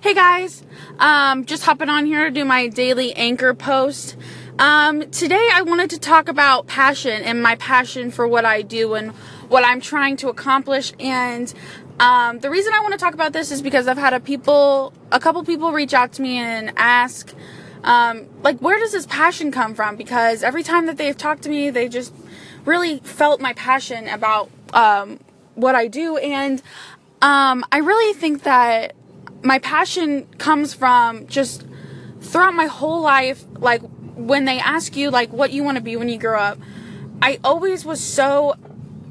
Hey guys, um, just hopping on here to do my daily anchor post. Um, today I wanted to talk about passion and my passion for what I do and what I'm trying to accomplish. And um, the reason I want to talk about this is because I've had a people, a couple people reach out to me and ask, um, like, where does this passion come from? Because every time that they've talked to me, they just really felt my passion about um, what I do, and um, I really think that my passion comes from just throughout my whole life, like when they ask you like what you want to be when you grow up, I always was so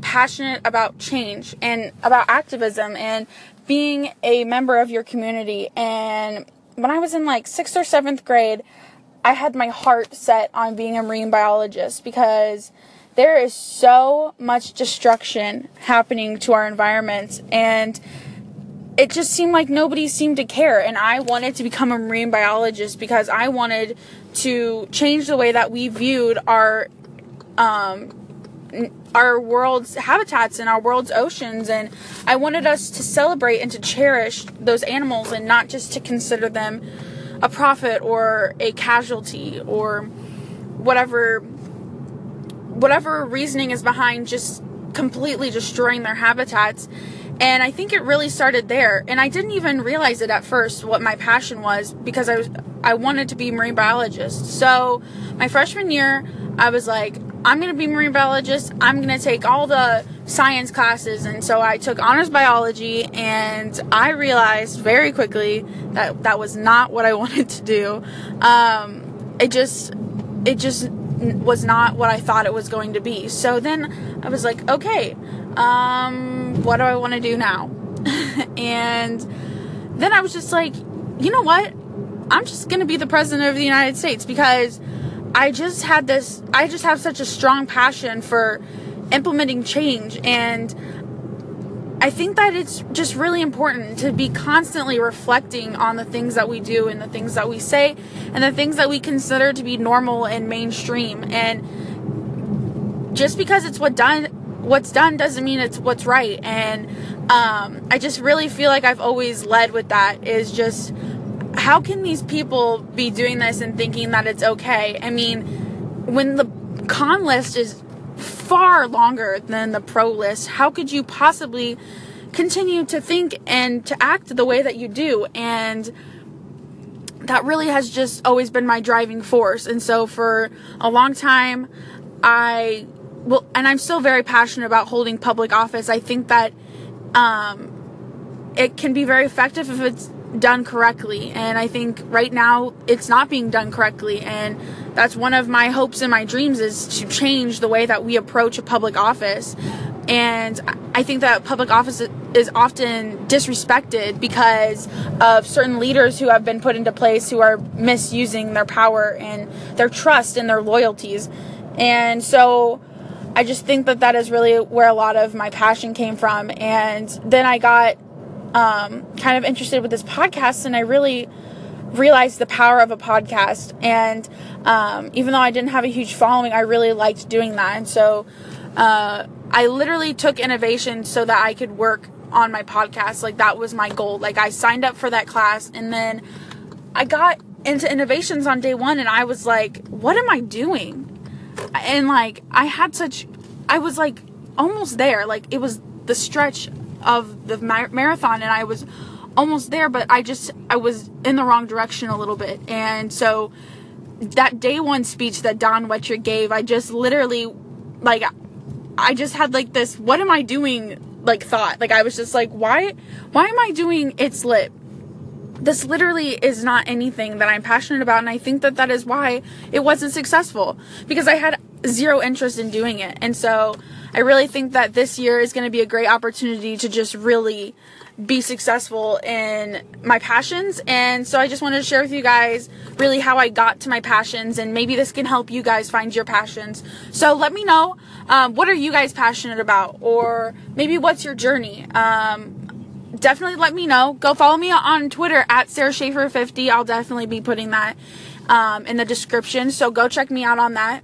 passionate about change and about activism and being a member of your community. And when I was in like sixth or seventh grade, I had my heart set on being a marine biologist because there is so much destruction happening to our environments and it just seemed like nobody seemed to care and i wanted to become a marine biologist because i wanted to change the way that we viewed our um, our world's habitats and our world's oceans and i wanted us to celebrate and to cherish those animals and not just to consider them a profit or a casualty or whatever whatever reasoning is behind just completely destroying their habitats. And I think it really started there. And I didn't even realize it at first what my passion was because I was I wanted to be marine biologist. So my freshman year, I was like, I'm gonna be a marine biologist. I'm gonna take all the science classes, and so I took honors biology, and I realized very quickly that that was not what I wanted to do. Um, it just, it just was not what I thought it was going to be. So then I was like, okay, um, what do I want to do now? and then I was just like, you know what? I'm just going to be the president of the United States because I just had this, I just have such a strong passion for implementing change and I think that it's just really important to be constantly reflecting on the things that we do and the things that we say and the things that we consider to be normal and mainstream. And just because it's what done what's done doesn't mean it's what's right. And um, I just really feel like I've always led with that is just how can these people be doing this and thinking that it's okay? I mean, when the con list is far longer than the pro list. How could you possibly continue to think and to act the way that you do? And that really has just always been my driving force. And so for a long time, I well, and I'm still very passionate about holding public office. I think that um, it can be very effective if it's done correctly. And I think right now it's not being done correctly. And that's one of my hopes and my dreams is to change the way that we approach a public office. And I think that public office is often disrespected because of certain leaders who have been put into place who are misusing their power and their trust and their loyalties. And so I just think that that is really where a lot of my passion came from. And then I got um, kind of interested with this podcast, and I really realized the power of a podcast. And um, even though I didn't have a huge following, I really liked doing that. And so uh, I literally took innovation so that I could work on my podcast. Like that was my goal. Like I signed up for that class, and then I got into innovations on day one, and I was like, what am I doing? And like I had such, I was like almost there. Like it was the stretch of the mar- marathon and I was almost there but I just I was in the wrong direction a little bit. And so that day one speech that Don Wettrick gave I just literally like I just had like this what am I doing like thought. Like I was just like why why am I doing it's lit? This literally is not anything that I'm passionate about and I think that that is why it wasn't successful. Because I had zero interest in doing it and so I really think that this year is going to be a great opportunity to just really be successful in my passions. And so I just wanted to share with you guys really how I got to my passions, and maybe this can help you guys find your passions. So let me know um, what are you guys passionate about, or maybe what's your journey. Um, definitely let me know. Go follow me on Twitter at Sarah Schaefer 50. I'll definitely be putting that um, in the description. So go check me out on that.